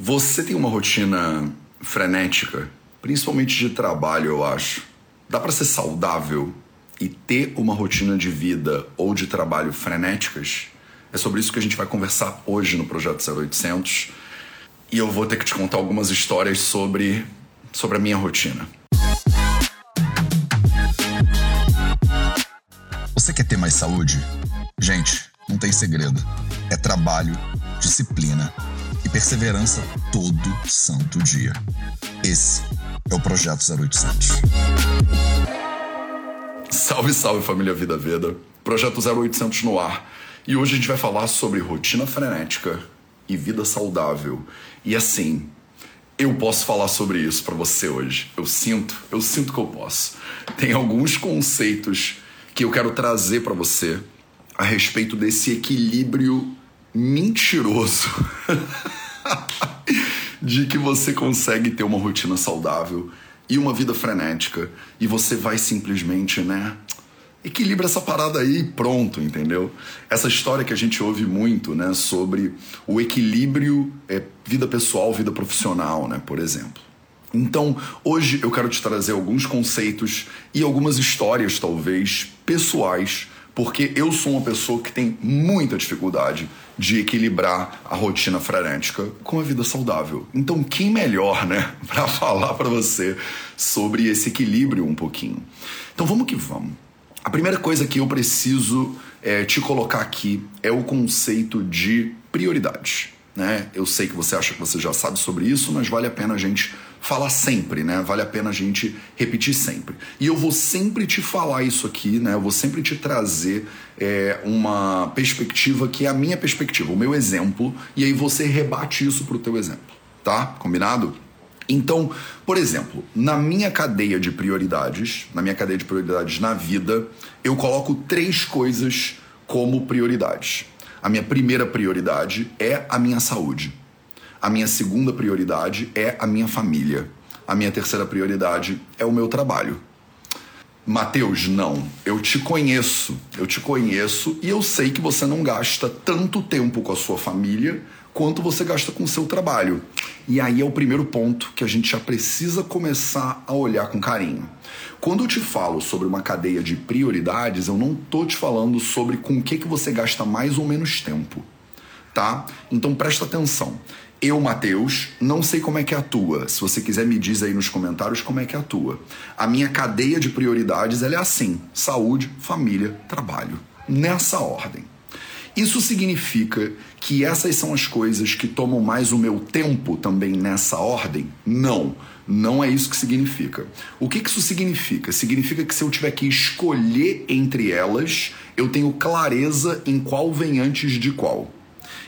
Você tem uma rotina frenética, principalmente de trabalho, eu acho. Dá para ser saudável e ter uma rotina de vida ou de trabalho frenéticas? É sobre isso que a gente vai conversar hoje no projeto 0800. E eu vou ter que te contar algumas histórias sobre sobre a minha rotina. Você quer ter mais saúde? Gente, não tem segredo. É trabalho, disciplina e perseverança todo santo dia. Esse é o Projeto 0800. Salve, salve família Vida Veda. Projeto 0800 no ar. E hoje a gente vai falar sobre rotina frenética e vida saudável. E assim, eu posso falar sobre isso para você hoje. Eu sinto, eu sinto que eu posso. Tem alguns conceitos que eu quero trazer para você a respeito desse equilíbrio mentiroso de que você consegue ter uma rotina saudável e uma vida frenética e você vai simplesmente, né, equilibra essa parada aí e pronto, entendeu? Essa história que a gente ouve muito, né, sobre o equilíbrio é, vida pessoal, vida profissional, né, por exemplo. Então, hoje eu quero te trazer alguns conceitos e algumas histórias, talvez, pessoais porque eu sou uma pessoa que tem muita dificuldade de equilibrar a rotina frenética com a vida saudável. Então, quem melhor, né, para falar para você sobre esse equilíbrio um pouquinho? Então, vamos que vamos. A primeira coisa que eu preciso é, te colocar aqui é o conceito de prioridades. Né? Eu sei que você acha que você já sabe sobre isso, mas vale a pena a gente falar sempre, né? Vale a pena a gente repetir sempre. E eu vou sempre te falar isso aqui, né? Eu vou sempre te trazer é, uma perspectiva que é a minha perspectiva, o meu exemplo, e aí você rebate isso pro teu exemplo, tá? Combinado? Então, por exemplo, na minha cadeia de prioridades, na minha cadeia de prioridades na vida, eu coloco três coisas como prioridades. A minha primeira prioridade é a minha saúde. A minha segunda prioridade é a minha família. A minha terceira prioridade é o meu trabalho. Mateus, não. Eu te conheço. Eu te conheço e eu sei que você não gasta tanto tempo com a sua família quanto você gasta com o seu trabalho. E aí é o primeiro ponto que a gente já precisa começar a olhar com carinho. Quando eu te falo sobre uma cadeia de prioridades, eu não tô te falando sobre com o que, que você gasta mais ou menos tempo, tá? Então presta atenção. Eu, Matheus, não sei como é que atua. Se você quiser me diz aí nos comentários como é que atua. A minha cadeia de prioridades é assim: saúde, família, trabalho. Nessa ordem. Isso significa que essas são as coisas que tomam mais o meu tempo também nessa ordem? Não, não é isso que significa. O que isso significa? Significa que se eu tiver que escolher entre elas, eu tenho clareza em qual vem antes de qual.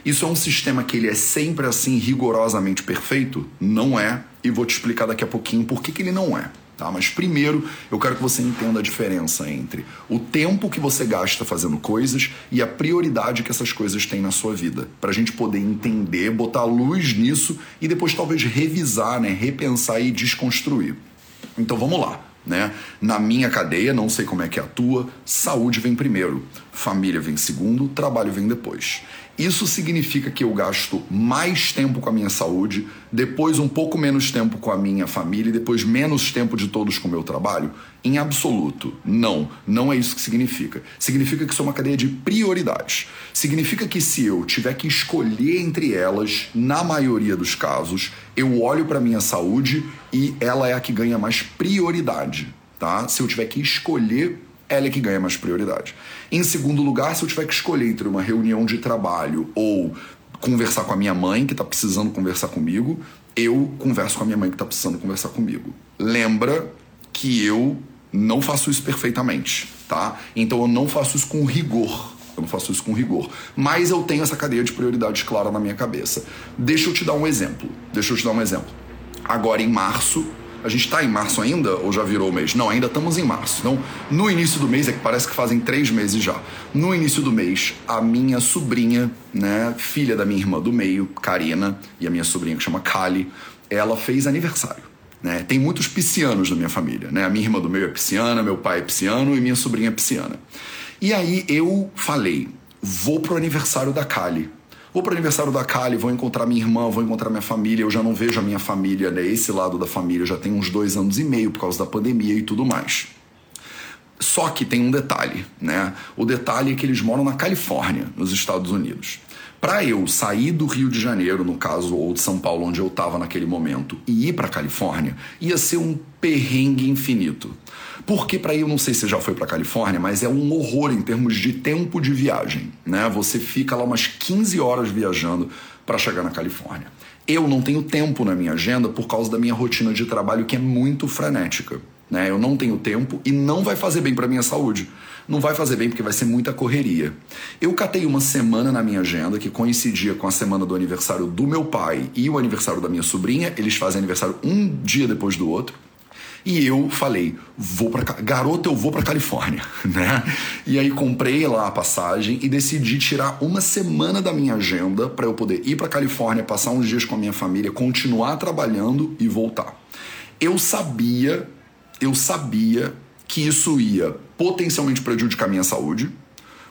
Isso é um sistema que ele é sempre assim rigorosamente perfeito? Não é, e vou te explicar daqui a pouquinho por que, que ele não é. Tá? Mas primeiro eu quero que você entenda a diferença entre o tempo que você gasta fazendo coisas e a prioridade que essas coisas têm na sua vida. Para a gente poder entender, botar luz nisso e depois talvez revisar, né? repensar e desconstruir. Então vamos lá. Né? Na minha cadeia, não sei como é que atua, saúde vem primeiro, família vem segundo, trabalho vem depois. Isso significa que eu gasto mais tempo com a minha saúde, depois um pouco menos tempo com a minha família e depois menos tempo de todos com o meu trabalho? Em absoluto, não. Não é isso que significa. Significa que isso é uma cadeia de prioridades. Significa que se eu tiver que escolher entre elas, na maioria dos casos, eu olho para minha saúde e ela é a que ganha mais prioridade, tá? Se eu tiver que escolher ela é que ganha mais prioridade. Em segundo lugar, se eu tiver que escolher entre uma reunião de trabalho ou conversar com a minha mãe, que está precisando conversar comigo, eu converso com a minha mãe que está precisando conversar comigo. Lembra que eu não faço isso perfeitamente, tá? Então eu não faço isso com rigor. Eu não faço isso com rigor. Mas eu tenho essa cadeia de prioridades clara na minha cabeça. Deixa eu te dar um exemplo. Deixa eu te dar um exemplo. Agora, em março, a gente está em março ainda ou já virou o mês? Não, ainda estamos em março. Então, no início do mês, é que parece que fazem três meses já. No início do mês, a minha sobrinha, né, filha da minha irmã do meio, Karina, e a minha sobrinha que chama Kali, ela fez aniversário. Né? Tem muitos piscianos na minha família. Né? A minha irmã do meio é pisciana, meu pai é pisciano e minha sobrinha é pisciana. E aí eu falei: vou pro aniversário da Kali. Vou para o aniversário da Kali, vou encontrar minha irmã, vou encontrar minha família. Eu já não vejo a minha família, né? Esse lado da família já tem uns dois anos e meio por causa da pandemia e tudo mais. Só que tem um detalhe, né? O detalhe é que eles moram na Califórnia, nos Estados Unidos. Para eu sair do Rio de Janeiro, no caso, ou de São Paulo, onde eu estava naquele momento, e ir para Califórnia, ia ser um perrengue infinito. Porque para ir, eu não sei se já foi para Califórnia, mas é um horror em termos de tempo de viagem, né? Você fica lá umas 15 horas viajando para chegar na Califórnia. Eu não tenho tempo na minha agenda por causa da minha rotina de trabalho que é muito frenética. Né? Eu não tenho tempo e não vai fazer bem para minha saúde. Não vai fazer bem porque vai ser muita correria. Eu catei uma semana na minha agenda que coincidia com a semana do aniversário do meu pai e o aniversário da minha sobrinha. Eles fazem aniversário um dia depois do outro. E eu falei, vou para garoto, eu vou para Califórnia, né? E aí comprei lá a passagem e decidi tirar uma semana da minha agenda para eu poder ir para Califórnia, passar uns dias com a minha família, continuar trabalhando e voltar. Eu sabia eu sabia que isso ia potencialmente prejudicar minha saúde,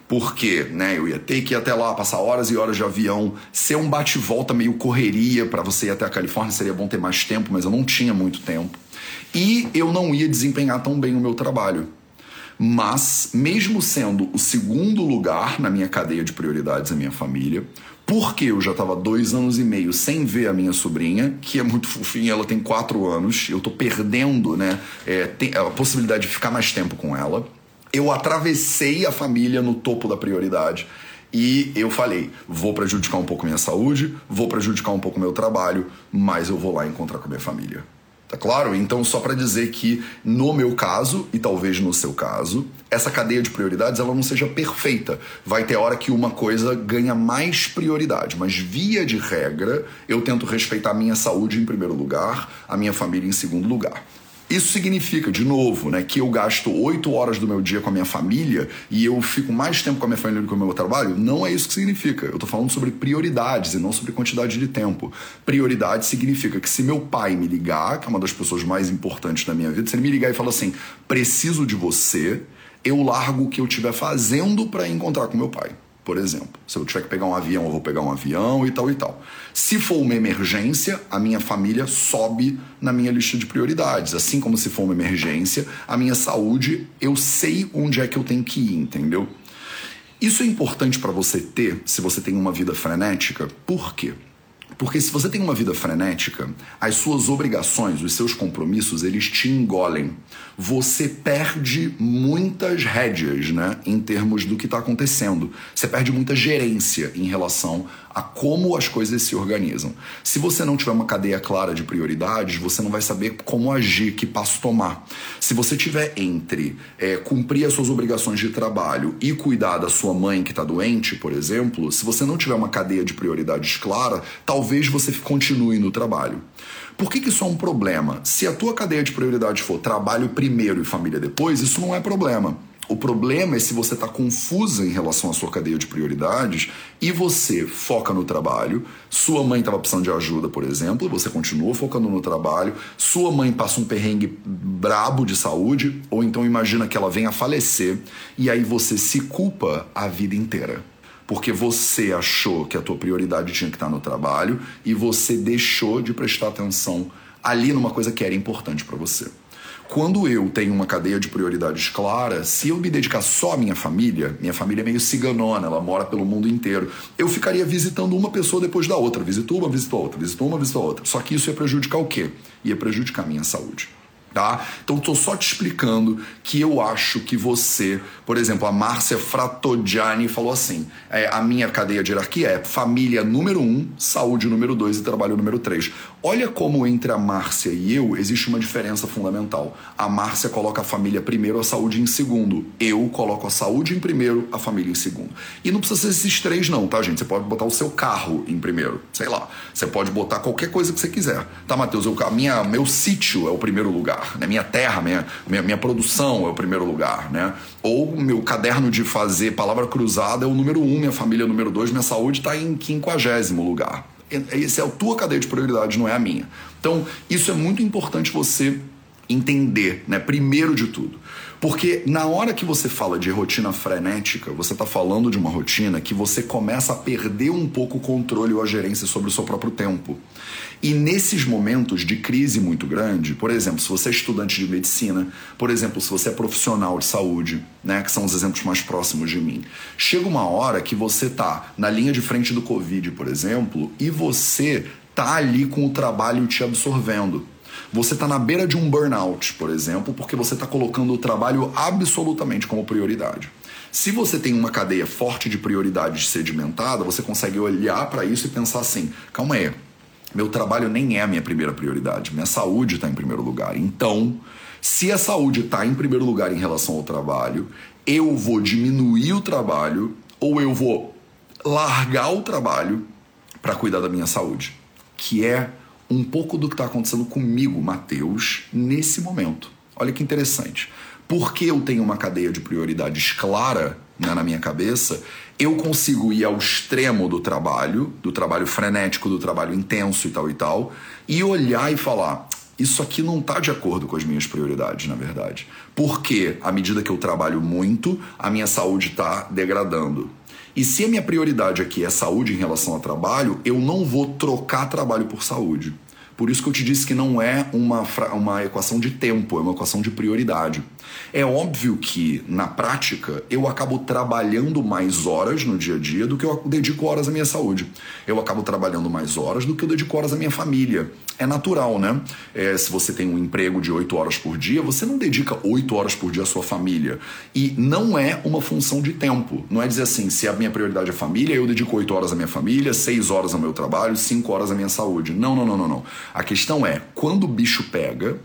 porque né, eu ia ter que ir até lá, passar horas e horas de avião, ser um bate-volta meio correria para você ir até a Califórnia, seria bom ter mais tempo, mas eu não tinha muito tempo. E eu não ia desempenhar tão bem o meu trabalho. Mas, mesmo sendo o segundo lugar na minha cadeia de prioridades a minha família, porque eu já estava dois anos e meio sem ver a minha sobrinha, que é muito fofinha, ela tem quatro anos, eu estou perdendo né, é, a possibilidade de ficar mais tempo com ela. Eu atravessei a família no topo da prioridade. E eu falei, vou prejudicar um pouco minha saúde, vou prejudicar um pouco meu trabalho, mas eu vou lá encontrar com a minha família. Tá claro? Então, só para dizer que no meu caso, e talvez no seu caso, essa cadeia de prioridades ela não seja perfeita. Vai ter hora que uma coisa ganha mais prioridade, mas via de regra, eu tento respeitar a minha saúde em primeiro lugar, a minha família em segundo lugar. Isso significa, de novo, né, que eu gasto oito horas do meu dia com a minha família e eu fico mais tempo com a minha família do que com o meu trabalho? Não é isso que significa. Eu estou falando sobre prioridades e não sobre quantidade de tempo. Prioridade significa que se meu pai me ligar, que é uma das pessoas mais importantes da minha vida, se ele me ligar e falar assim, preciso de você, eu largo o que eu estiver fazendo para encontrar com meu pai por exemplo. Se eu tiver que pegar um avião, eu vou pegar um avião e tal e tal. Se for uma emergência, a minha família sobe na minha lista de prioridades. Assim como se for uma emergência, a minha saúde, eu sei onde é que eu tenho que ir, entendeu? Isso é importante para você ter se você tem uma vida frenética. Por quê? Porque se você tem uma vida frenética, as suas obrigações, os seus compromissos, eles te engolem. Você perde muitas rédeas, né, em termos do que está acontecendo. Você perde muita gerência em relação a como as coisas se organizam. Se você não tiver uma cadeia clara de prioridades, você não vai saber como agir, que passo tomar. Se você tiver entre é, cumprir as suas obrigações de trabalho e cuidar da sua mãe que está doente, por exemplo, se você não tiver uma cadeia de prioridades clara, talvez você continue no trabalho. Por que, que isso é um problema? Se a tua cadeia de prioridades for trabalho primeiro e família depois, isso não é problema. O problema é se você está confusa em relação à sua cadeia de prioridades e você foca no trabalho, sua mãe estava precisando de ajuda, por exemplo, você continua focando no trabalho, sua mãe passa um perrengue brabo de saúde, ou então imagina que ela venha a falecer e aí você se culpa a vida inteira. Porque você achou que a tua prioridade tinha que estar no trabalho e você deixou de prestar atenção ali numa coisa que era importante para você. Quando eu tenho uma cadeia de prioridades clara, se eu me dedicar só à minha família, minha família é meio ciganona, ela mora pelo mundo inteiro, eu ficaria visitando uma pessoa depois da outra. Visitou uma, visitou outra, visitou uma, visitou outra. Só que isso ia prejudicar o quê? Ia prejudicar a minha saúde tá? Então estou só te explicando que eu acho que você, por exemplo, a Márcia Fratodiani falou assim: é, a minha cadeia de hierarquia é família número um, saúde número dois e trabalho número três. Olha como entre a Márcia e eu existe uma diferença fundamental. A Márcia coloca a família primeiro, a saúde em segundo. Eu coloco a saúde em primeiro, a família em segundo. E não precisa ser esses três, não, tá, gente? Você pode botar o seu carro em primeiro, sei lá. Você pode botar qualquer coisa que você quiser. Tá, Matheus? Eu, a minha, meu sítio é o primeiro lugar né? Minha terra, minha, minha, minha produção é o primeiro lugar, né? Ou meu caderno de fazer palavra cruzada é o número um, minha família é o número dois, minha saúde está em quinquagésimo lugar. Essa é a tua cadeia de prioridades, não é a minha. Então, isso é muito importante você entender, né? Primeiro de tudo. Porque na hora que você fala de rotina frenética, você está falando de uma rotina que você começa a perder um pouco o controle ou a gerência sobre o seu próprio tempo. E nesses momentos de crise muito grande, por exemplo, se você é estudante de medicina, por exemplo, se você é profissional de saúde, né, que são os exemplos mais próximos de mim, chega uma hora que você tá na linha de frente do Covid, por exemplo, e você tá ali com o trabalho te absorvendo. Você está na beira de um burnout, por exemplo, porque você está colocando o trabalho absolutamente como prioridade. Se você tem uma cadeia forte de prioridades sedimentada, você consegue olhar para isso e pensar assim: calma aí, meu trabalho nem é a minha primeira prioridade, minha saúde está em primeiro lugar. Então, se a saúde está em primeiro lugar em relação ao trabalho, eu vou diminuir o trabalho ou eu vou largar o trabalho para cuidar da minha saúde, que é um pouco do que está acontecendo comigo, Mateus, nesse momento. Olha que interessante. Porque eu tenho uma cadeia de prioridades clara né, na minha cabeça, eu consigo ir ao extremo do trabalho, do trabalho frenético, do trabalho intenso e tal e tal, e olhar e falar: isso aqui não está de acordo com as minhas prioridades, na verdade. Porque, à medida que eu trabalho muito, a minha saúde está degradando. E se a minha prioridade aqui é saúde em relação ao trabalho, eu não vou trocar trabalho por saúde. Por isso que eu te disse que não é uma, uma equação de tempo, é uma equação de prioridade. É óbvio que, na prática, eu acabo trabalhando mais horas no dia a dia do que eu dedico horas à minha saúde. Eu acabo trabalhando mais horas do que eu dedico horas à minha família. É natural, né? É, se você tem um emprego de 8 horas por dia, você não dedica 8 horas por dia à sua família. E não é uma função de tempo. Não é dizer assim, se a minha prioridade é família, eu dedico 8 horas à minha família, 6 horas ao meu trabalho, 5 horas à minha saúde. Não, não, não, não, não. A questão é, quando o bicho pega,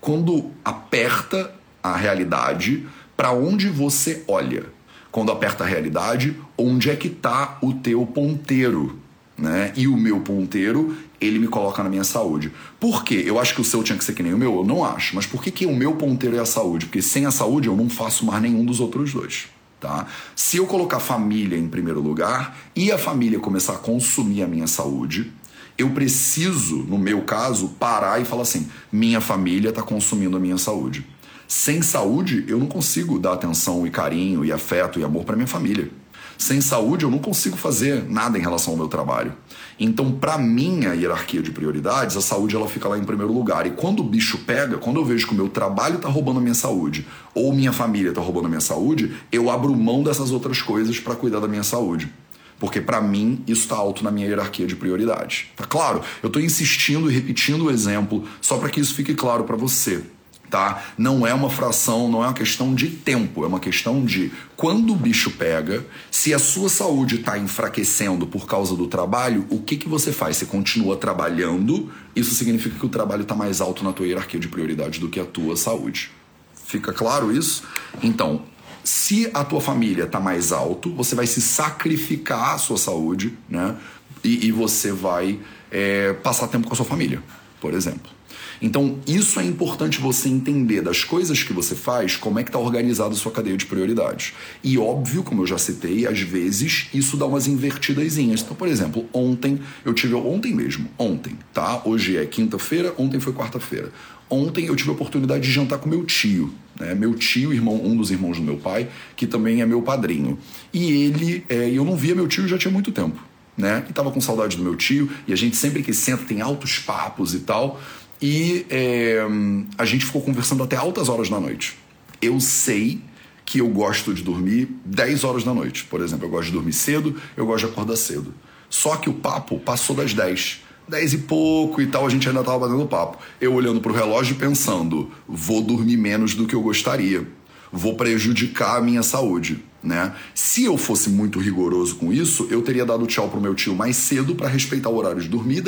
quando aperta a realidade, para onde você olha? Quando aperta a realidade, onde é que está o teu ponteiro? Né? E o meu ponteiro, ele me coloca na minha saúde. Por quê? Eu acho que o seu tinha que ser que nem o meu? Eu não acho. Mas por que, que o meu ponteiro é a saúde? Porque sem a saúde eu não faço mais nenhum dos outros dois. Tá? Se eu colocar família em primeiro lugar e a família começar a consumir a minha saúde, eu preciso, no meu caso, parar e falar assim: minha família está consumindo a minha saúde. Sem saúde, eu não consigo dar atenção e carinho e afeto e amor para minha família. Sem saúde, eu não consigo fazer nada em relação ao meu trabalho. Então, para minha hierarquia de prioridades, a saúde ela fica lá em primeiro lugar. E quando o bicho pega, quando eu vejo que o meu trabalho está roubando a minha saúde ou minha família está roubando a minha saúde, eu abro mão dessas outras coisas para cuidar da minha saúde. Porque para mim isso está alto na minha hierarquia de prioridades. Tá claro? Eu estou insistindo e repetindo o exemplo só para que isso fique claro para você tá? Não é uma fração, não é uma questão de tempo, é uma questão de quando o bicho pega, se a sua saúde está enfraquecendo por causa do trabalho, o que, que você faz? Você continua trabalhando, isso significa que o trabalho está mais alto na tua hierarquia de prioridade do que a tua saúde. Fica claro isso? Então, se a tua família está mais alto, você vai se sacrificar a sua saúde, né? E, e você vai é, passar tempo com a sua família, por exemplo. Então, isso é importante você entender das coisas que você faz, como é que está organizada a sua cadeia de prioridades. E óbvio, como eu já citei, às vezes isso dá umas invertidazinhas. Então, por exemplo, ontem, eu tive ontem mesmo, ontem, tá? Hoje é quinta-feira, ontem foi quarta-feira. Ontem eu tive a oportunidade de jantar com meu tio, né? Meu tio, irmão, um dos irmãos do meu pai, que também é meu padrinho. E ele, é, eu não via meu tio já tinha muito tempo, né? E tava com saudade do meu tio, e a gente sempre que senta tem altos papos e tal. E é, a gente ficou conversando até altas horas da noite. Eu sei que eu gosto de dormir 10 horas da noite, por exemplo. Eu gosto de dormir cedo, eu gosto de acordar cedo. Só que o papo passou das 10. 10 e pouco e tal, a gente ainda estava batendo papo. Eu olhando para o relógio e pensando, vou dormir menos do que eu gostaria. Vou prejudicar a minha saúde né? Se eu fosse muito rigoroso com isso, eu teria dado tchau pro meu tio mais cedo para respeitar o horário de dormir,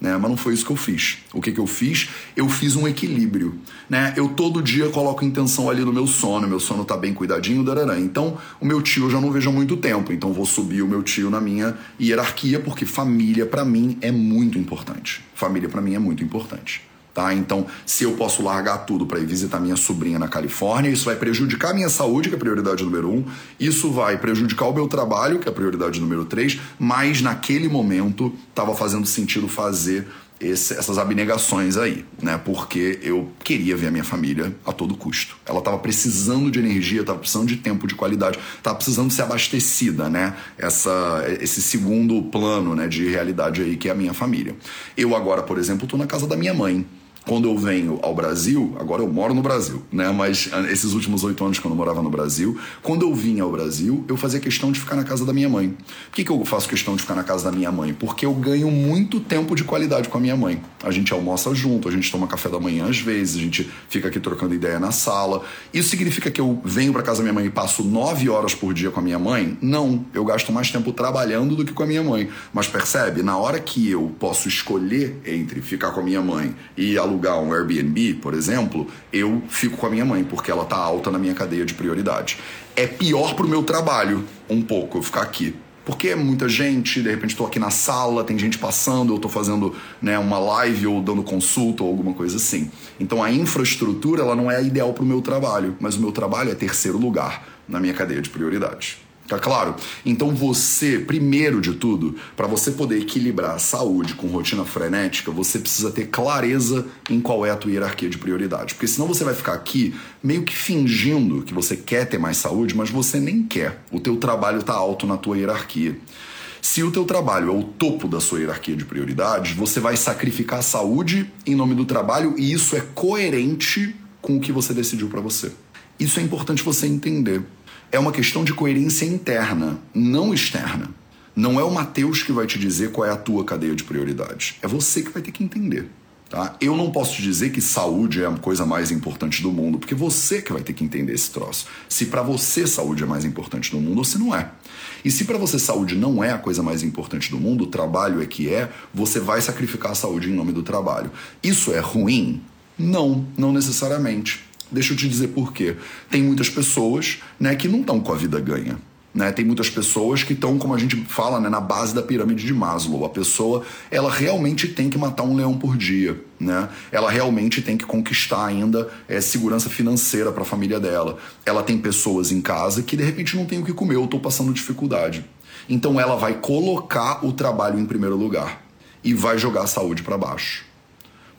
né? Mas não foi isso que eu fiz. O que, que eu fiz? Eu fiz um equilíbrio, né? Eu todo dia coloco intenção ali no meu sono, meu sono tá bem cuidadinho, darará. Então, o meu tio eu já não vejo há muito tempo, então vou subir o meu tio na minha hierarquia, porque família para mim é muito importante. Família para mim é muito importante. Tá? Então, se eu posso largar tudo para ir visitar minha sobrinha na Califórnia, isso vai prejudicar a minha saúde, que é a prioridade número um, isso vai prejudicar o meu trabalho, que é a prioridade número três, mas naquele momento estava fazendo sentido fazer esse, essas abnegações aí, né? Porque eu queria ver a minha família a todo custo. Ela estava precisando de energia, estava precisando de tempo de qualidade, estava precisando ser abastecida, né? Essa, esse segundo plano, né, de realidade aí que é a minha família. Eu agora, por exemplo, estou na casa da minha mãe quando eu venho ao Brasil, agora eu moro no Brasil, né? Mas ah, esses últimos oito anos que eu morava no Brasil, quando eu vinha ao Brasil, eu fazia questão de ficar na casa da minha mãe. Por que, que eu faço questão de ficar na casa da minha mãe? Porque eu ganho muito tempo de qualidade com a minha mãe. A gente almoça junto, a gente toma café da manhã às vezes, a gente fica aqui trocando ideia na sala. Isso significa que eu venho para casa da minha mãe e passo nove horas por dia com a minha mãe? Não, eu gasto mais tempo trabalhando do que com a minha mãe. Mas percebe, na hora que eu posso escolher entre ficar com a minha mãe e alugar um Airbnb, por exemplo, eu fico com a minha mãe, porque ela tá alta na minha cadeia de prioridade. É pior pro meu trabalho, um pouco, eu ficar aqui. Porque é muita gente, de repente estou aqui na sala, tem gente passando, eu estou fazendo né, uma live ou dando consulta ou alguma coisa assim. Então a infraestrutura ela não é ideal para o meu trabalho, mas o meu trabalho é terceiro lugar na minha cadeia de prioridade. Tá claro? Então você, primeiro de tudo, para você poder equilibrar a saúde com rotina frenética, você precisa ter clareza em qual é a tua hierarquia de prioridade. Porque senão você vai ficar aqui meio que fingindo que você quer ter mais saúde, mas você nem quer. O teu trabalho tá alto na tua hierarquia. Se o teu trabalho é o topo da sua hierarquia de prioridades, você vai sacrificar a saúde em nome do trabalho e isso é coerente com o que você decidiu para você. Isso é importante você entender é uma questão de coerência interna, não externa. Não é o Mateus que vai te dizer qual é a tua cadeia de prioridades. É você que vai ter que entender. Tá? Eu não posso dizer que saúde é a coisa mais importante do mundo, porque você que vai ter que entender esse troço. Se para você saúde é mais importante do mundo, ou se não é. E se para você saúde não é a coisa mais importante do mundo, o trabalho é que é, você vai sacrificar a saúde em nome do trabalho. Isso é ruim? Não, não necessariamente. Deixa eu te dizer por quê. Tem muitas pessoas né, que não estão com a vida ganha. Né? Tem muitas pessoas que estão, como a gente fala, né, na base da pirâmide de Maslow. A pessoa, ela realmente tem que matar um leão por dia. Né? Ela realmente tem que conquistar ainda é, segurança financeira para a família dela. Ela tem pessoas em casa que de repente não tem o que comer, eu estou passando dificuldade. Então ela vai colocar o trabalho em primeiro lugar e vai jogar a saúde para baixo.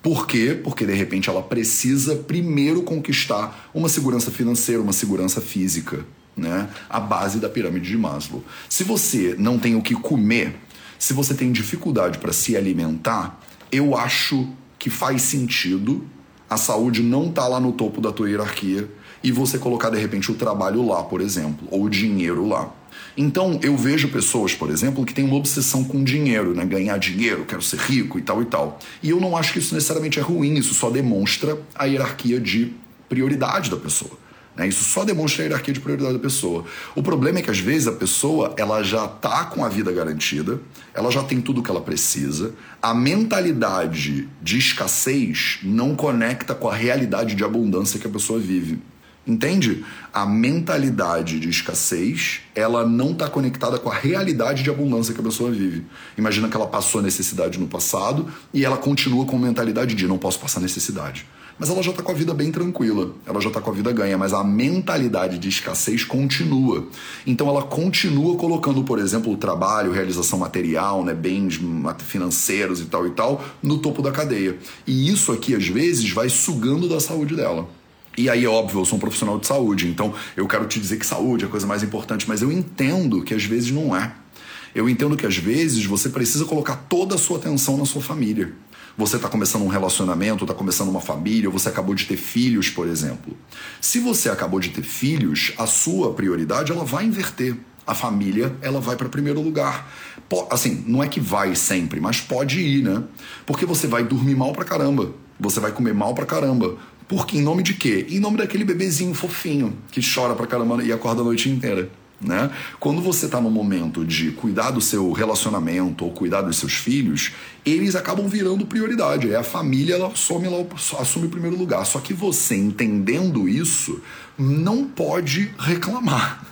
Por quê? Porque de repente ela precisa primeiro conquistar uma segurança financeira, uma segurança física, né? A base da pirâmide de Maslow. Se você não tem o que comer, se você tem dificuldade para se alimentar, eu acho que faz sentido a saúde não estar tá lá no topo da tua hierarquia e você colocar de repente o trabalho lá, por exemplo, ou o dinheiro lá. Então, eu vejo pessoas, por exemplo, que têm uma obsessão com dinheiro, né? Ganhar dinheiro, quero ser rico e tal e tal. E eu não acho que isso necessariamente é ruim, isso só demonstra a hierarquia de prioridade da pessoa. Né? Isso só demonstra a hierarquia de prioridade da pessoa. O problema é que às vezes a pessoa ela já está com a vida garantida, ela já tem tudo o que ela precisa, a mentalidade de escassez não conecta com a realidade de abundância que a pessoa vive. Entende? A mentalidade de escassez, ela não está conectada com a realidade de abundância que a pessoa vive. Imagina que ela passou necessidade no passado e ela continua com a mentalidade de não posso passar necessidade. Mas ela já está com a vida bem tranquila, ela já está com a vida ganha, mas a mentalidade de escassez continua. Então ela continua colocando, por exemplo, o trabalho, realização material, né, bens financeiros e tal e tal, no topo da cadeia. E isso aqui, às vezes, vai sugando da saúde dela. E aí, óbvio, eu sou um profissional de saúde, então eu quero te dizer que saúde é a coisa mais importante, mas eu entendo que às vezes não é. Eu entendo que às vezes você precisa colocar toda a sua atenção na sua família. Você está começando um relacionamento, está começando uma família, você acabou de ter filhos, por exemplo. Se você acabou de ter filhos, a sua prioridade ela vai inverter. A família ela vai para primeiro lugar. Assim, não é que vai sempre, mas pode ir, né? Porque você vai dormir mal pra caramba. Você vai comer mal pra caramba. Porque em nome de quê? Em nome daquele bebezinho fofinho que chora pra caramba e acorda a noite inteira. Né? Quando você está no momento de cuidar do seu relacionamento ou cuidar dos seus filhos, eles acabam virando prioridade. É a família, ela assume, ela assume o primeiro lugar. Só que você, entendendo isso, não pode reclamar.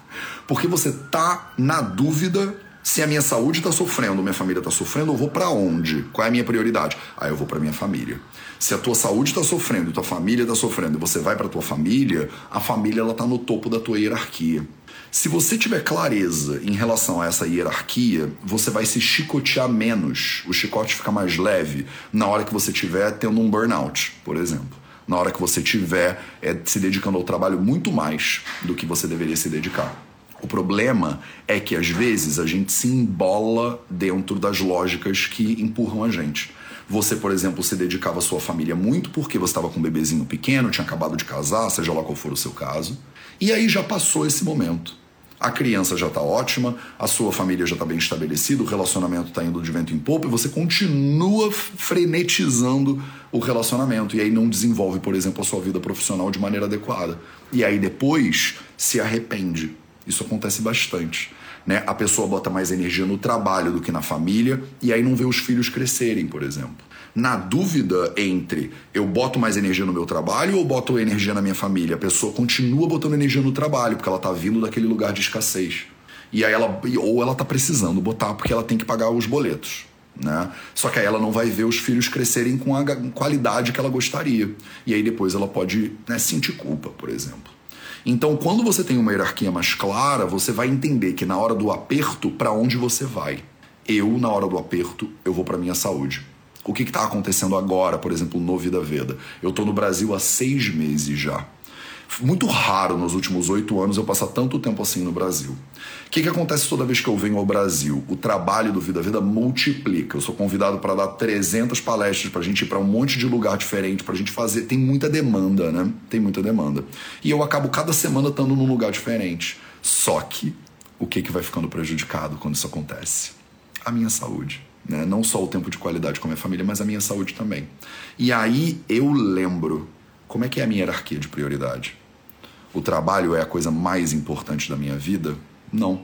Porque você tá na dúvida se a minha saúde está sofrendo, minha família está sofrendo, eu vou para onde? Qual é a minha prioridade? Aí eu vou para minha família. Se a tua saúde está sofrendo, tua família está sofrendo, você vai para tua família, a família ela tá no topo da tua hierarquia. Se você tiver clareza em relação a essa hierarquia, você vai se chicotear menos. O chicote fica mais leve na hora que você estiver tendo um burnout, por exemplo. Na hora que você estiver é, se dedicando ao trabalho muito mais do que você deveria se dedicar. O problema é que às vezes a gente se embola dentro das lógicas que empurram a gente. Você, por exemplo, se dedicava à sua família muito porque você estava com um bebezinho pequeno, tinha acabado de casar, seja lá qual for o seu caso. E aí já passou esse momento. A criança já está ótima, a sua família já está bem estabelecida, o relacionamento está indo de vento em popa e você continua frenetizando o relacionamento e aí não desenvolve, por exemplo, a sua vida profissional de maneira adequada. E aí depois se arrepende. Isso acontece bastante. Né? A pessoa bota mais energia no trabalho do que na família e aí não vê os filhos crescerem, por exemplo na dúvida entre eu boto mais energia no meu trabalho ou boto energia na minha família, a pessoa continua botando energia no trabalho, porque ela tá vindo daquele lugar de escassez. E aí ela ou ela tá precisando botar porque ela tem que pagar os boletos. Né? Só que aí ela não vai ver os filhos crescerem com a qualidade que ela gostaria. E aí depois ela pode né, sentir culpa, por exemplo. Então, quando você tem uma hierarquia mais clara, você vai entender que na hora do aperto, para onde você vai. Eu, na hora do aperto, eu vou para minha saúde. O que está acontecendo agora, por exemplo, no Vida Veda? Eu estou no Brasil há seis meses já. Muito raro nos últimos oito anos eu passar tanto tempo assim no Brasil. O que, que acontece toda vez que eu venho ao Brasil? O trabalho do Vida Veda multiplica. Eu sou convidado para dar 300 palestras, para a gente ir para um monte de lugar diferente, para a gente fazer. Tem muita demanda, né? Tem muita demanda. E eu acabo cada semana estando num lugar diferente. Só que o que, que vai ficando prejudicado quando isso acontece? A minha saúde. Né? Não só o tempo de qualidade com a minha família, mas a minha saúde também. E aí eu lembro como é que é a minha hierarquia de prioridade. O trabalho é a coisa mais importante da minha vida? Não.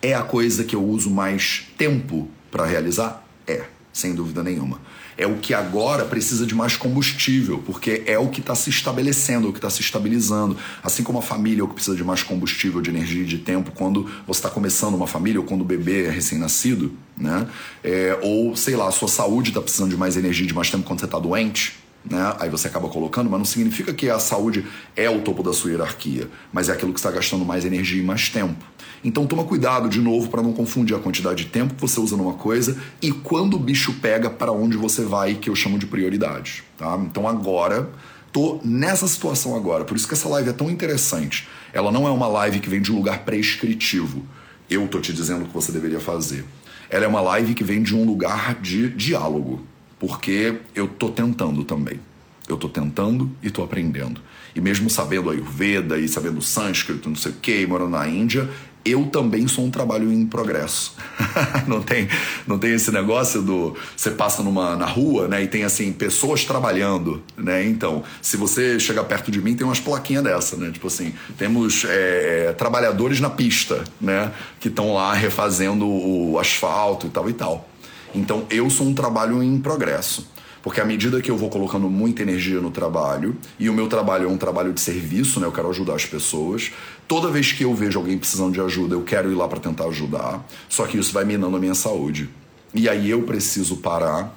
É a coisa que eu uso mais tempo para realizar? É, sem dúvida nenhuma é o que agora precisa de mais combustível, porque é o que está se estabelecendo, é o que está se estabilizando. Assim como a família é o que precisa de mais combustível, de energia e de tempo quando você está começando uma família ou quando o bebê é recém-nascido, né? É, ou, sei lá, a sua saúde está precisando de mais energia, de mais tempo quando você está doente. Né? Aí você acaba colocando, mas não significa que a saúde é o topo da sua hierarquia, mas é aquilo que está gastando mais energia e mais tempo. Então toma cuidado de novo para não confundir a quantidade de tempo que você usa numa coisa e quando o bicho pega para onde você vai, que eu chamo de prioridade, tá? Então agora tô nessa situação agora, por isso que essa live é tão interessante. Ela não é uma live que vem de um lugar prescritivo. Eu tô te dizendo o que você deveria fazer. Ela é uma live que vem de um lugar de diálogo, porque eu tô tentando também. Eu tô tentando e tô aprendendo. E mesmo sabendo Ayurveda e sabendo sânscrito, não sei o que, morando na Índia, eu também sou um trabalho em progresso. não tem não tem esse negócio do você passa numa na rua, né, e tem assim pessoas trabalhando, né? Então, se você chegar perto de mim, tem umas plaquinhas dessa, né? Tipo assim, temos é, é trabalhadores na pista, né, que estão lá refazendo o asfalto e tal e tal. Então, eu sou um trabalho em progresso. Porque à medida que eu vou colocando muita energia no trabalho, e o meu trabalho é um trabalho de serviço, né? Eu quero ajudar as pessoas. Toda vez que eu vejo alguém precisando de ajuda, eu quero ir lá para tentar ajudar. Só que isso vai minando a minha saúde. E aí eu preciso parar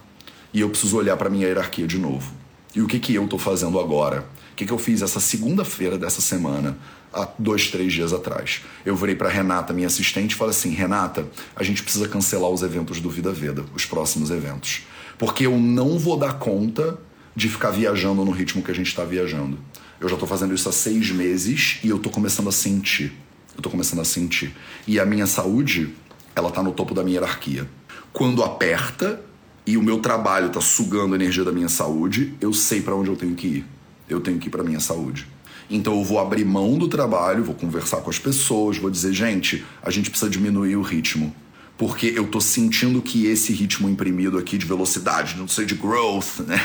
e eu preciso olhar para minha hierarquia de novo. E o que que eu tô fazendo agora? O que que eu fiz essa segunda-feira dessa semana? Há dois, três dias atrás. Eu virei para Renata, minha assistente, e falei assim: Renata, a gente precisa cancelar os eventos do Vida Veda, os próximos eventos porque eu não vou dar conta de ficar viajando no ritmo que a gente está viajando. Eu já estou fazendo isso há seis meses e eu estou começando a sentir. Eu estou começando a sentir. E a minha saúde, ela está no topo da minha hierarquia. Quando aperta e o meu trabalho está sugando a energia da minha saúde, eu sei para onde eu tenho que ir. Eu tenho que ir para minha saúde. Então eu vou abrir mão do trabalho, vou conversar com as pessoas, vou dizer, gente, a gente precisa diminuir o ritmo porque eu tô sentindo que esse ritmo imprimido aqui de velocidade, não sei, de growth, né?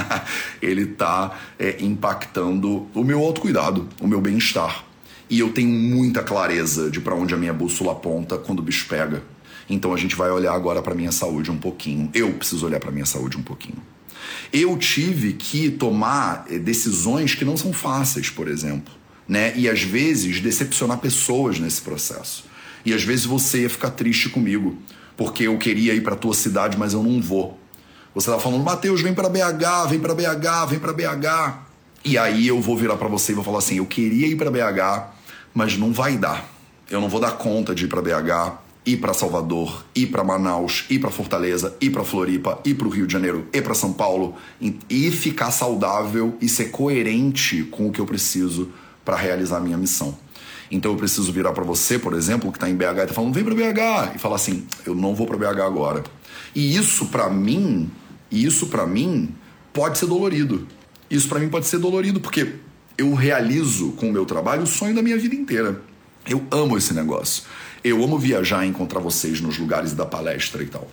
ele tá é, impactando o meu autocuidado, o meu bem-estar. E eu tenho muita clareza de para onde a minha bússola aponta quando o bicho pega. Então a gente vai olhar agora para minha saúde um pouquinho. Eu preciso olhar para minha saúde um pouquinho. Eu tive que tomar é, decisões que não são fáceis, por exemplo, né? E às vezes decepcionar pessoas nesse processo. E às vezes você ia ficar triste comigo, porque eu queria ir para tua cidade, mas eu não vou. Você tá falando, Mateus, vem para BH, vem para BH, vem para BH. E aí eu vou virar para você e vou falar assim: eu queria ir para BH, mas não vai dar. Eu não vou dar conta de ir para BH, ir para Salvador, ir para Manaus, ir para Fortaleza, ir para Floripa, ir para o Rio de Janeiro, ir para São Paulo e ficar saudável e ser coerente com o que eu preciso para realizar a minha missão. Então eu preciso virar para você, por exemplo, que está em BH e está falando, vem para BH, e falar assim, eu não vou para BH agora. E isso para mim, isso para mim pode ser dolorido. Isso para mim pode ser dolorido porque eu realizo com o meu trabalho o sonho da minha vida inteira. Eu amo esse negócio. Eu amo viajar e encontrar vocês nos lugares da palestra e tal.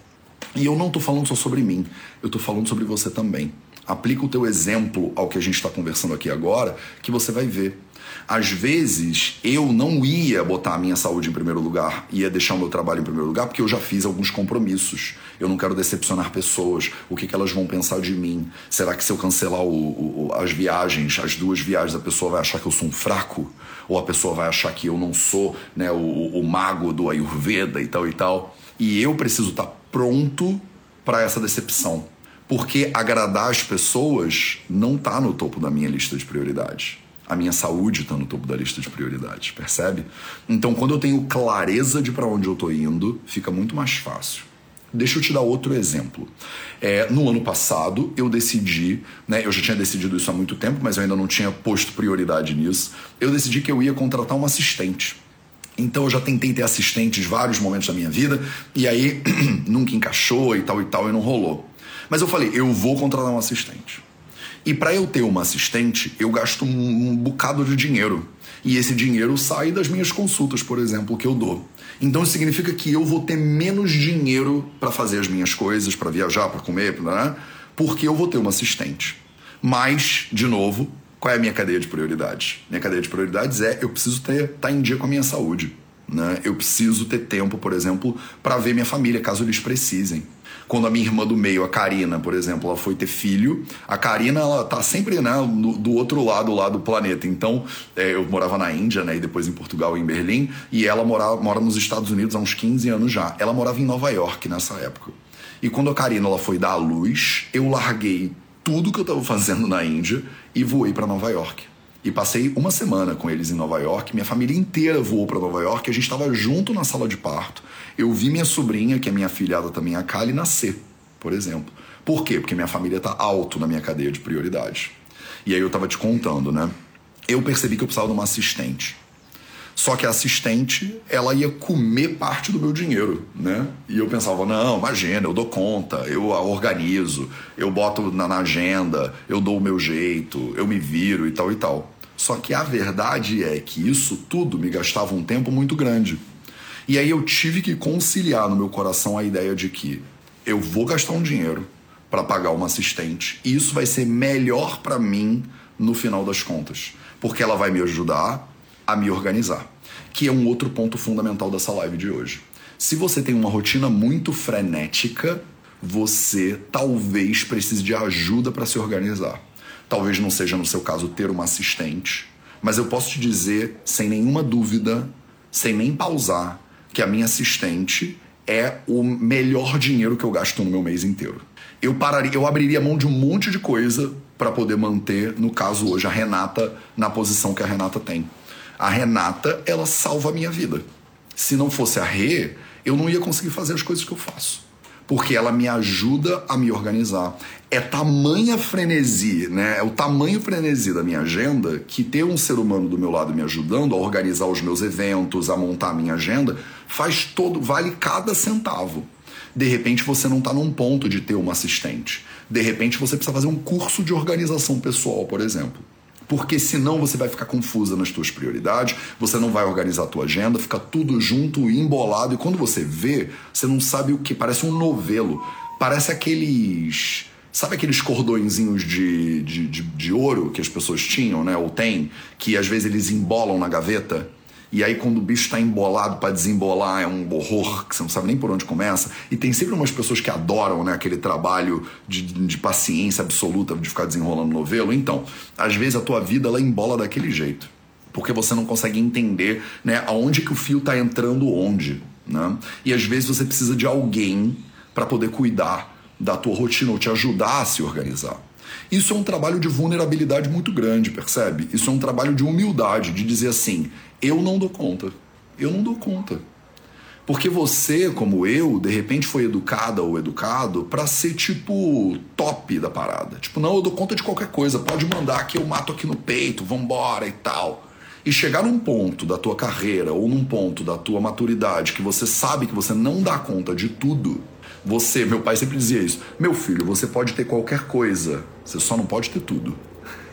E eu não tô falando só sobre mim, eu tô falando sobre você também. Aplica o teu exemplo ao que a gente está conversando aqui agora, que você vai ver às vezes eu não ia botar a minha saúde em primeiro lugar, ia deixar o meu trabalho em primeiro lugar, porque eu já fiz alguns compromissos. Eu não quero decepcionar pessoas. O que, que elas vão pensar de mim? Será que se eu cancelar o, o, as viagens, as duas viagens, a pessoa vai achar que eu sou um fraco? Ou a pessoa vai achar que eu não sou né, o, o mago do Ayurveda e tal e tal? E eu preciso estar pronto para essa decepção. Porque agradar as pessoas não está no topo da minha lista de prioridades a minha saúde está no topo da lista de prioridades, percebe? Então, quando eu tenho clareza de para onde eu estou indo, fica muito mais fácil. Deixa eu te dar outro exemplo. É, no ano passado, eu decidi, né, eu já tinha decidido isso há muito tempo, mas eu ainda não tinha posto prioridade nisso. Eu decidi que eu ia contratar um assistente. Então eu já tentei ter assistentes vários momentos da minha vida e aí nunca encaixou e tal e tal e não rolou. Mas eu falei, eu vou contratar um assistente. E para eu ter uma assistente, eu gasto um, bocado de dinheiro. E esse dinheiro sai das minhas consultas, por exemplo, que eu dou. Então isso significa que eu vou ter menos dinheiro para fazer as minhas coisas, para viajar, para comer, né? porque eu vou ter uma assistente. Mas, de novo, qual é a minha cadeia de prioridades? Minha cadeia de prioridades é eu preciso estar tá em dia com a minha saúde. Né? Eu preciso ter tempo, por exemplo, para ver minha família, caso eles precisem. Quando a minha irmã do meio, a Karina, por exemplo, ela foi ter filho, a Karina, ela tá sempre né, do, outro lado lá do planeta. Então, é, eu morava na Índia, né, e depois em Portugal em Berlim, e ela mora, mora nos Estados Unidos há uns 15 anos já. Ela morava em Nova York nessa época. E quando a Karina ela foi dar à luz, eu larguei tudo que eu estava fazendo na Índia e voei para Nova York. E passei uma semana com eles em Nova York. Minha família inteira voou para Nova York. A gente estava junto na sala de parto. Eu vi minha sobrinha, que é minha filhada também, a Kali, nascer, por exemplo. Por quê? Porque minha família está alto na minha cadeia de prioridades. E aí eu estava te contando, né? Eu percebi que eu precisava de uma assistente. Só que a assistente, ela ia comer parte do meu dinheiro, né? E eu pensava, não, imagina, eu dou conta, eu organizo, eu boto na, na agenda, eu dou o meu jeito, eu me viro e tal e tal. Só que a verdade é que isso tudo me gastava um tempo muito grande. E aí eu tive que conciliar no meu coração a ideia de que eu vou gastar um dinheiro para pagar uma assistente e isso vai ser melhor para mim no final das contas, porque ela vai me ajudar a me organizar, que é um outro ponto fundamental dessa live de hoje. Se você tem uma rotina muito frenética, você talvez precise de ajuda para se organizar. Talvez não seja no seu caso ter uma assistente, mas eu posso te dizer sem nenhuma dúvida, sem nem pausar, que a minha assistente é o melhor dinheiro que eu gasto no meu mês inteiro. Eu pararia, eu abriria mão de um monte de coisa para poder manter, no caso hoje, a Renata na posição que a Renata tem. A Renata, ela salva a minha vida. Se não fosse a Rê, eu não ia conseguir fazer as coisas que eu faço. Porque ela me ajuda a me organizar. É tamanha frenesi, né? É o tamanho frenesi da minha agenda que ter um ser humano do meu lado me ajudando a organizar os meus eventos, a montar a minha agenda, faz todo, vale cada centavo. De repente você não está num ponto de ter uma assistente. De repente você precisa fazer um curso de organização pessoal, por exemplo porque senão você vai ficar confusa nas tuas prioridades, você não vai organizar a tua agenda, fica tudo junto embolado, e quando você vê, você não sabe o que, parece um novelo, parece aqueles... Sabe aqueles cordõezinhos de, de, de, de ouro que as pessoas tinham, né? Ou tem, que às vezes eles embolam na gaveta? E aí, quando o bicho está embolado para desembolar, é um horror que você não sabe nem por onde começa. E tem sempre umas pessoas que adoram né, aquele trabalho de, de paciência absoluta de ficar desenrolando novelo. Então, às vezes a tua vida ela embola daquele jeito. Porque você não consegue entender né, aonde que o fio está entrando onde. Né? E às vezes você precisa de alguém para poder cuidar da tua rotina ou te ajudar a se organizar. Isso é um trabalho de vulnerabilidade muito grande, percebe? Isso é um trabalho de humildade, de dizer assim: eu não dou conta. Eu não dou conta. Porque você, como eu, de repente foi educada ou educado para ser tipo top da parada. Tipo, não, eu dou conta de qualquer coisa, pode mandar que eu mato aqui no peito, vambora e tal. E chegar num ponto da tua carreira ou num ponto da tua maturidade que você sabe que você não dá conta de tudo. Você, meu pai sempre dizia isso: meu filho, você pode ter qualquer coisa, você só não pode ter tudo.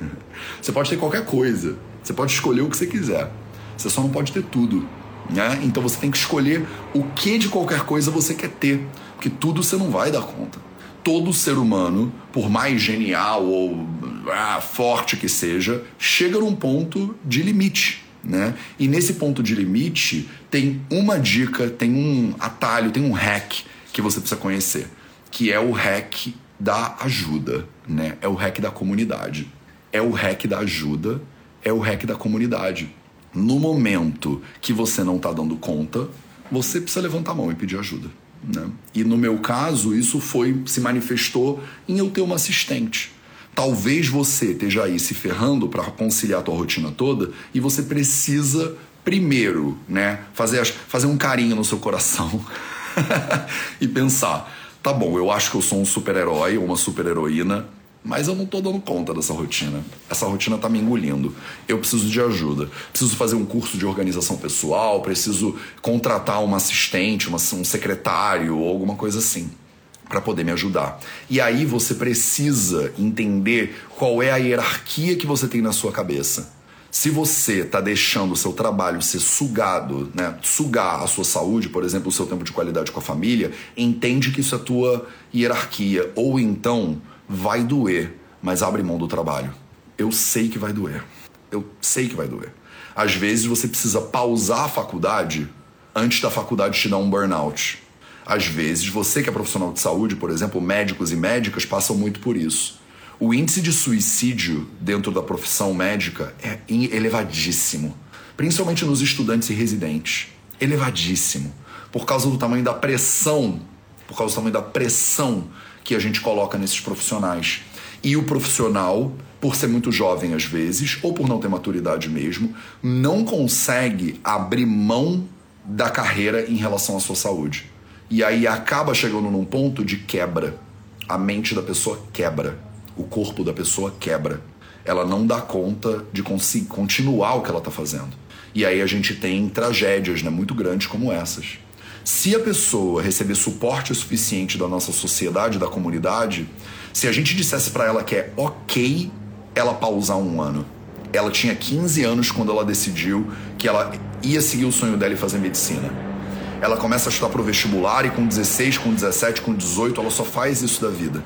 você pode ter qualquer coisa, você pode escolher o que você quiser, você só não pode ter tudo. Né? Então você tem que escolher o que de qualquer coisa você quer ter, porque tudo você não vai dar conta. Todo ser humano, por mais genial ou ah, forte que seja, chega num ponto de limite. Né? E nesse ponto de limite tem uma dica, tem um atalho, tem um hack que você precisa conhecer, que é o hack da ajuda, né? É o hack da comunidade. É o hack da ajuda, é o hack da comunidade. No momento que você não está dando conta, você precisa levantar a mão e pedir ajuda. Né? E no meu caso, isso foi se manifestou em eu ter uma assistente. Talvez você esteja aí se ferrando para conciliar a tua rotina toda e você precisa primeiro, né, fazer, fazer um carinho no seu coração e pensar, tá bom, eu acho que eu sou um super-herói ou uma super-heroína, mas eu não tô dando conta dessa rotina. Essa rotina tá me engolindo. Eu preciso de ajuda. Preciso fazer um curso de organização pessoal, preciso contratar uma assistente, uma, um secretário ou alguma coisa assim para poder me ajudar. E aí você precisa entender qual é a hierarquia que você tem na sua cabeça. Se você está deixando o seu trabalho ser sugado, né, sugar a sua saúde, por exemplo, o seu tempo de qualidade com a família, entende que isso é tua hierarquia. Ou então vai doer, mas abre mão do trabalho. Eu sei que vai doer. Eu sei que vai doer. Às vezes você precisa pausar a faculdade antes da faculdade te dar um burnout. Às vezes, você que é profissional de saúde, por exemplo, médicos e médicas passam muito por isso. O índice de suicídio dentro da profissão médica é elevadíssimo, principalmente nos estudantes e residentes. Elevadíssimo, por causa do tamanho da pressão, por causa do tamanho da pressão que a gente coloca nesses profissionais. E o profissional, por ser muito jovem às vezes, ou por não ter maturidade mesmo, não consegue abrir mão da carreira em relação à sua saúde. E aí acaba chegando num ponto de quebra. A mente da pessoa quebra, o corpo da pessoa quebra. Ela não dá conta de continuar o que ela está fazendo. E aí a gente tem tragédias né, muito grandes como essas. Se a pessoa receber suporte suficiente da nossa sociedade, da comunidade, se a gente dissesse para ela que é ok ela pausar um ano. Ela tinha 15 anos quando ela decidiu que ela ia seguir o sonho dela e fazer medicina. Ela começa a estudar pro vestibular e com 16, com 17, com 18, ela só faz isso da vida.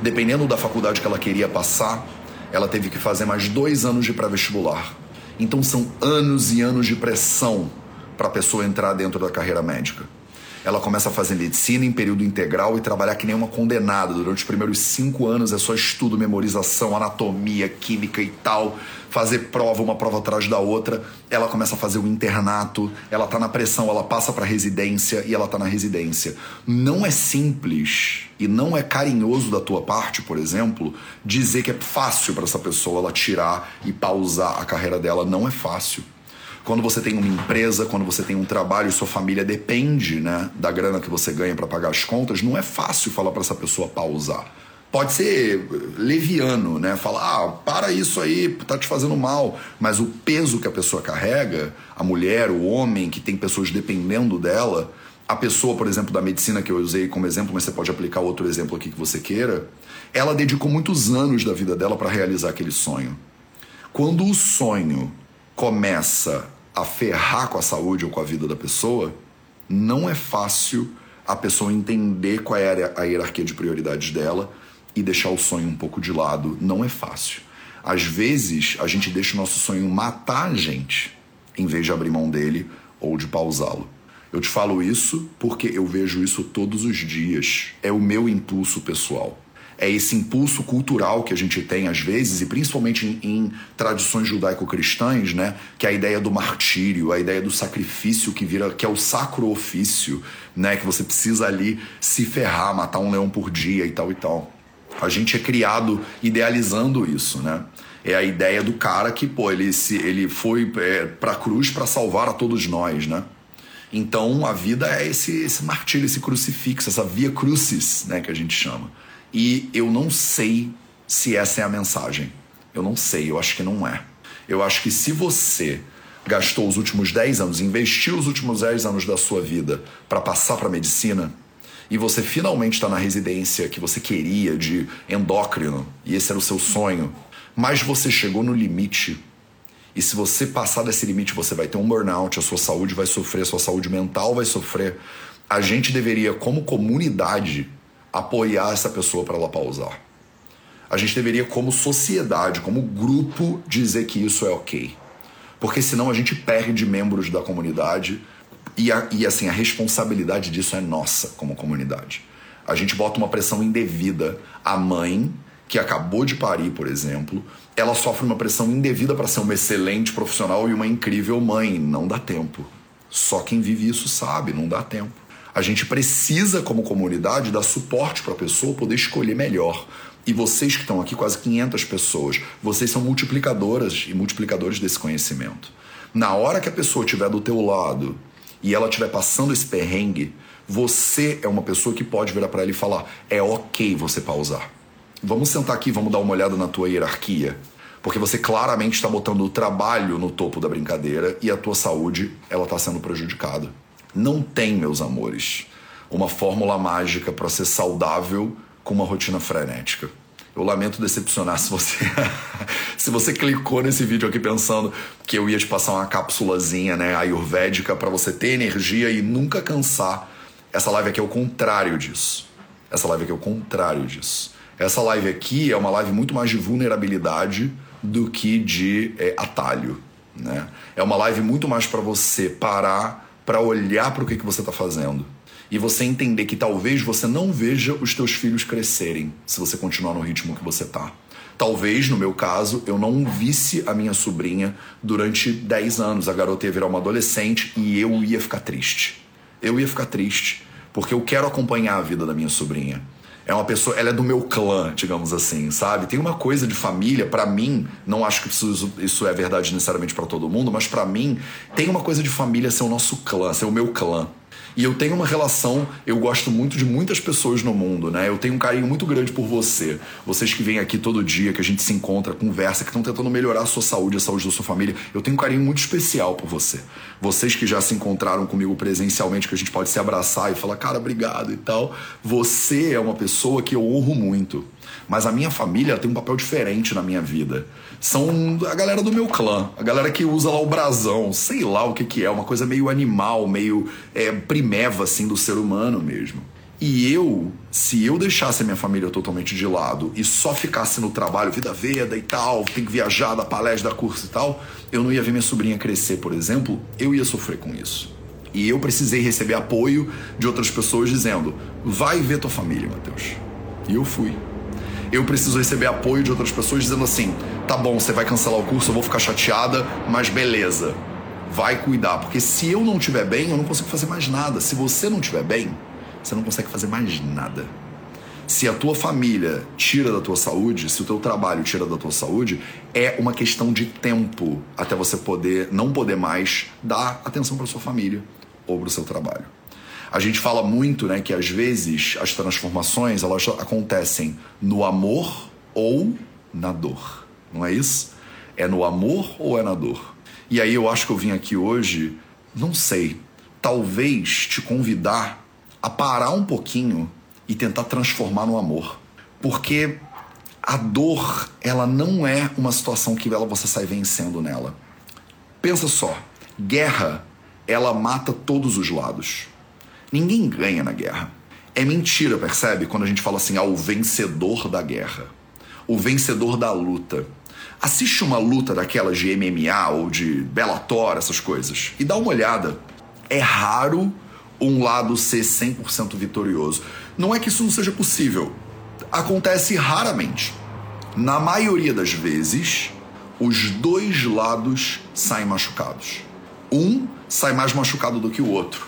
Dependendo da faculdade que ela queria passar, ela teve que fazer mais dois anos de pré-vestibular. Então são anos e anos de pressão para a pessoa entrar dentro da carreira médica. Ela começa a fazer medicina em período integral e trabalhar que nem uma condenada. Durante os primeiros cinco anos é só estudo, memorização, anatomia, química e tal. Fazer prova, uma prova atrás da outra. Ela começa a fazer o internato, ela tá na pressão, ela passa para residência e ela tá na residência. Não é simples e não é carinhoso da tua parte, por exemplo, dizer que é fácil para essa pessoa ela tirar e pausar a carreira dela. Não é fácil quando você tem uma empresa, quando você tem um trabalho sua família depende né, da grana que você ganha para pagar as contas, não é fácil falar para essa pessoa pausar. Pode ser leviano, né? Falar, ah, para isso aí, tá te fazendo mal. Mas o peso que a pessoa carrega, a mulher, o homem que tem pessoas dependendo dela, a pessoa, por exemplo, da medicina que eu usei como exemplo, mas você pode aplicar outro exemplo aqui que você queira, ela dedicou muitos anos da vida dela para realizar aquele sonho. Quando o sonho começa a ferrar com a saúde ou com a vida da pessoa, não é fácil a pessoa entender qual é a hierarquia de prioridades dela e deixar o sonho um pouco de lado. Não é fácil. Às vezes, a gente deixa o nosso sonho matar a gente, em vez de abrir mão dele ou de pausá-lo. Eu te falo isso porque eu vejo isso todos os dias. É o meu impulso pessoal é esse impulso cultural que a gente tem às vezes, e principalmente em, em tradições judaico-cristãs, né? Que é a ideia do martírio, a ideia do sacrifício que vira, que é o sacro ofício, né? Que você precisa ali se ferrar, matar um leão por dia e tal e tal. A gente é criado idealizando isso, né? É a ideia do cara que, pô, ele, se, ele foi é, pra cruz para salvar a todos nós, né? Então a vida é esse, esse martírio, esse crucifixo, essa via crucis, né, que a gente chama. E eu não sei se essa é a mensagem. Eu não sei, eu acho que não é. Eu acho que se você gastou os últimos 10 anos, investiu os últimos 10 anos da sua vida para passar para medicina, e você finalmente está na residência que você queria de endócrino, e esse era o seu sonho, mas você chegou no limite. E se você passar desse limite, você vai ter um burnout, a sua saúde vai sofrer, a sua saúde mental vai sofrer. A gente deveria, como comunidade, apoiar essa pessoa para ela pausar. A gente deveria, como sociedade, como grupo, dizer que isso é ok. Porque senão a gente perde membros da comunidade e, a, e assim, a responsabilidade disso é nossa como comunidade. A gente bota uma pressão indevida. A mãe, que acabou de parir, por exemplo, ela sofre uma pressão indevida para ser uma excelente profissional e uma incrível mãe. Não dá tempo. Só quem vive isso sabe, não dá tempo. A gente precisa, como comunidade, dar suporte para a pessoa poder escolher melhor. E vocês que estão aqui, quase 500 pessoas, vocês são multiplicadoras e multiplicadores desse conhecimento. Na hora que a pessoa estiver do teu lado e ela estiver passando esse perrengue, você é uma pessoa que pode virar para ela e falar: é ok você pausar. Vamos sentar aqui, vamos dar uma olhada na tua hierarquia. Porque você claramente está botando o trabalho no topo da brincadeira e a tua saúde ela está sendo prejudicada. Não tem, meus amores, uma fórmula mágica para ser saudável com uma rotina frenética. Eu lamento decepcionar se você se você clicou nesse vídeo aqui pensando que eu ia te passar uma cápsulazinha, né, ayurvédica para você ter energia e nunca cansar. Essa live aqui é o contrário disso. Essa live aqui é o contrário disso. Essa live aqui é uma live muito mais de vulnerabilidade do que de é, atalho, né? É uma live muito mais para você parar, para olhar para o que, que você está fazendo e você entender que talvez você não veja os teus filhos crescerem se você continuar no ritmo que você tá. Talvez, no meu caso, eu não visse a minha sobrinha durante 10 anos. A garota ia virar uma adolescente e eu ia ficar triste. Eu ia ficar triste, porque eu quero acompanhar a vida da minha sobrinha. É uma pessoa, ela é do meu clã, digamos assim, sabe? Tem uma coisa de família, para mim, não acho que isso, isso é verdade necessariamente para todo mundo, mas para mim, tem uma coisa de família ser o nosso clã, ser o meu clã. E eu tenho uma relação, eu gosto muito de muitas pessoas no mundo, né? Eu tenho um carinho muito grande por você. Vocês que vêm aqui todo dia, que a gente se encontra, conversa, que estão tentando melhorar a sua saúde, a saúde da sua família. Eu tenho um carinho muito especial por você. Vocês que já se encontraram comigo presencialmente, que a gente pode se abraçar e falar, cara, obrigado e tal. Você é uma pessoa que eu honro muito. Mas a minha família tem um papel diferente na minha vida. São a galera do meu clã, a galera que usa lá o brasão, sei lá o que, que é, uma coisa meio animal, meio é, primeva assim do ser humano mesmo. E eu, se eu deixasse a minha família totalmente de lado e só ficasse no trabalho, vida veda e tal, tem que viajar da palestra, da curso e tal, eu não ia ver minha sobrinha crescer, por exemplo, eu ia sofrer com isso. E eu precisei receber apoio de outras pessoas dizendo: vai ver tua família, Matheus. E eu fui eu preciso receber apoio de outras pessoas dizendo assim: tá bom, você vai cancelar o curso, eu vou ficar chateada, mas beleza, vai cuidar. Porque se eu não estiver bem, eu não consigo fazer mais nada. Se você não estiver bem, você não consegue fazer mais nada. Se a tua família tira da tua saúde, se o teu trabalho tira da tua saúde, é uma questão de tempo até você poder não poder mais dar atenção para sua família ou para o seu trabalho. A gente fala muito, né, que às vezes as transformações elas acontecem no amor ou na dor. Não é isso? É no amor ou é na dor? E aí eu acho que eu vim aqui hoje, não sei, talvez te convidar a parar um pouquinho e tentar transformar no amor. Porque a dor, ela não é uma situação que ela você sai vencendo nela. Pensa só, guerra, ela mata todos os lados. Ninguém ganha na guerra. É mentira, percebe? Quando a gente fala assim, ah, o vencedor da guerra, o vencedor da luta. Assiste uma luta daquelas de MMA ou de Bellator, essas coisas, e dá uma olhada. É raro um lado ser 100% vitorioso. Não é que isso não seja possível. Acontece raramente. Na maioria das vezes, os dois lados saem machucados. Um sai mais machucado do que o outro.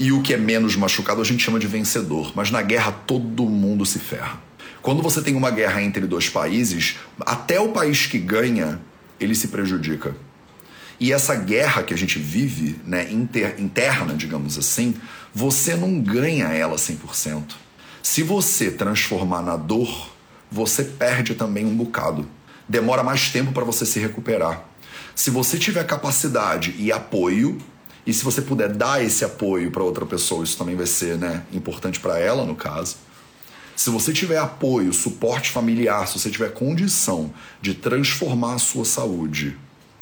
E o que é menos machucado a gente chama de vencedor. Mas na guerra todo mundo se ferra. Quando você tem uma guerra entre dois países, até o país que ganha, ele se prejudica. E essa guerra que a gente vive, né, inter, interna, digamos assim, você não ganha ela 100%. Se você transformar na dor, você perde também um bocado. Demora mais tempo para você se recuperar. Se você tiver capacidade e apoio, e se você puder dar esse apoio para outra pessoa, isso também vai ser né, importante para ela, no caso. Se você tiver apoio, suporte familiar, se você tiver condição de transformar a sua saúde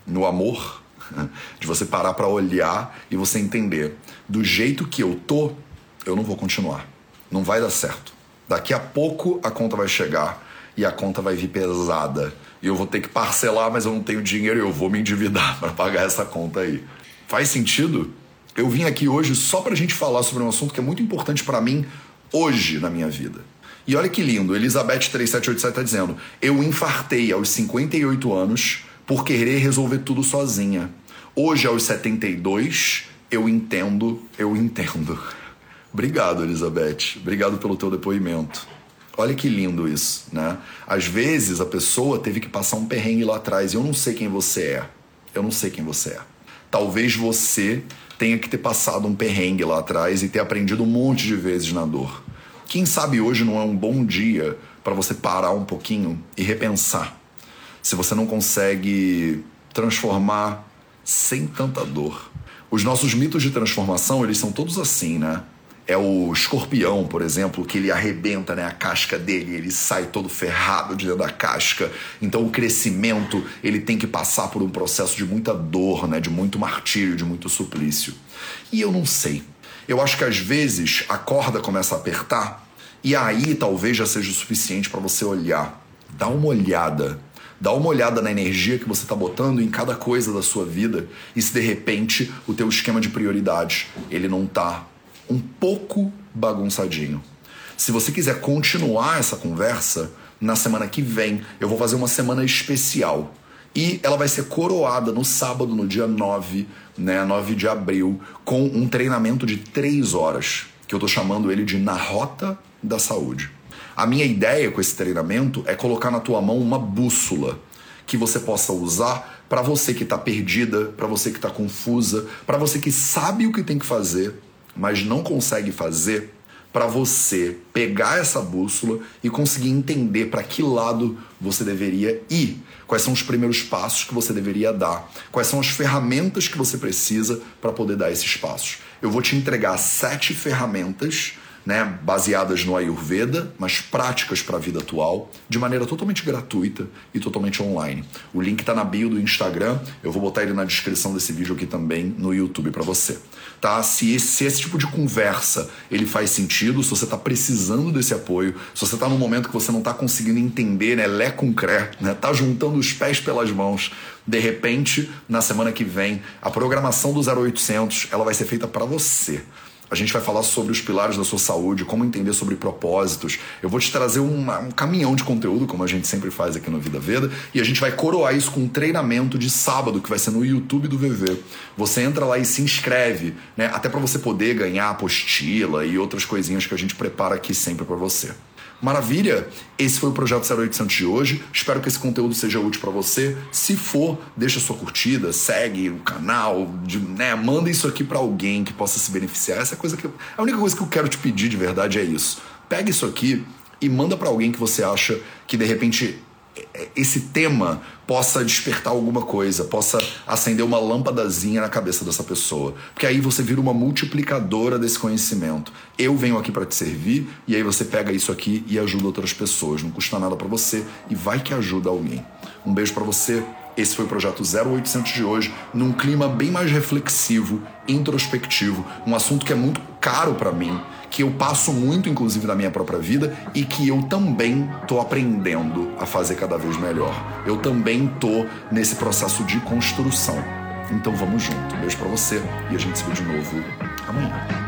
no amor, de você parar para olhar e você entender do jeito que eu tô, eu não vou continuar. Não vai dar certo. Daqui a pouco a conta vai chegar e a conta vai vir pesada. E eu vou ter que parcelar, mas eu não tenho dinheiro e eu vou me endividar para pagar essa conta aí. Faz sentido? Eu vim aqui hoje só pra gente falar sobre um assunto que é muito importante para mim hoje na minha vida. E olha que lindo, Elizabeth 3787 tá dizendo: "Eu infartei aos 58 anos por querer resolver tudo sozinha. Hoje, aos 72, eu entendo, eu entendo. Obrigado, Elizabeth. Obrigado pelo teu depoimento. Olha que lindo isso, né? Às vezes a pessoa teve que passar um perrengue lá atrás eu não sei quem você é. Eu não sei quem você é. Talvez você tenha que ter passado um perrengue lá atrás e ter aprendido um monte de vezes na dor. Quem sabe hoje não é um bom dia para você parar um pouquinho e repensar se você não consegue transformar sem tanta dor. Os nossos mitos de transformação, eles são todos assim, né? É o escorpião, por exemplo, que ele arrebenta né, a casca dele, ele sai todo ferrado de dentro da casca. Então o crescimento, ele tem que passar por um processo de muita dor, né, de muito martírio, de muito suplício. E eu não sei. Eu acho que às vezes a corda começa a apertar e aí talvez já seja o suficiente para você olhar. Dá uma olhada Dá uma olhada na energia que você está botando em cada coisa da sua vida e se de repente o teu esquema de prioridades ele não está um pouco bagunçadinho. Se você quiser continuar essa conversa, na semana que vem eu vou fazer uma semana especial. E ela vai ser coroada no sábado, no dia 9, né, 9 de abril, com um treinamento de 3 horas, que eu estou chamando ele de Na Rota da Saúde. A minha ideia com esse treinamento é colocar na tua mão uma bússola que você possa usar para você que está perdida, para você que está confusa, para você que sabe o que tem que fazer, mas não consegue fazer, para você pegar essa bússola e conseguir entender para que lado você deveria ir. Quais são os primeiros passos que você deveria dar? Quais são as ferramentas que você precisa para poder dar esses passos? Eu vou te entregar sete ferramentas né, baseadas no Ayurveda, mas práticas para a vida atual, de maneira totalmente gratuita e totalmente online. O link está na bio do Instagram, eu vou botar ele na descrição desse vídeo aqui também no YouTube para você. Tá? Se esse, se esse tipo de conversa ele faz sentido, se você está precisando desse apoio, se você está num momento que você não está conseguindo entender, né, lé com cré, né, tá juntando os pés pelas mãos, de repente, na semana que vem, a programação do 0800 ela vai ser feita para você. A gente vai falar sobre os pilares da sua saúde, como entender sobre propósitos. Eu vou te trazer uma, um caminhão de conteúdo, como a gente sempre faz aqui no Vida Veda, e a gente vai coroar isso com um treinamento de sábado, que vai ser no YouTube do VV. Você entra lá e se inscreve, né? Até para você poder ganhar apostila e outras coisinhas que a gente prepara aqui sempre para você. Maravilha! Esse foi o Projeto 0800 de hoje. Espero que esse conteúdo seja útil para você. Se for, deixa sua curtida, segue o canal, né, manda isso aqui para alguém que possa se beneficiar. Essa é coisa que eu, a única coisa que eu quero te pedir de verdade é isso. Pega isso aqui e manda para alguém que você acha que de repente esse tema possa despertar alguma coisa, possa acender uma lâmpadazinha na cabeça dessa pessoa. Porque aí você vira uma multiplicadora desse conhecimento. Eu venho aqui para te servir e aí você pega isso aqui e ajuda outras pessoas. Não custa nada para você e vai que ajuda alguém. Um beijo para você. Esse foi o projeto 0800 de hoje, num clima bem mais reflexivo, introspectivo, um assunto que é muito caro para mim que eu passo muito, inclusive, na minha própria vida e que eu também tô aprendendo a fazer cada vez melhor. Eu também tô nesse processo de construção. Então vamos junto. beijo para você e a gente se vê de novo amanhã.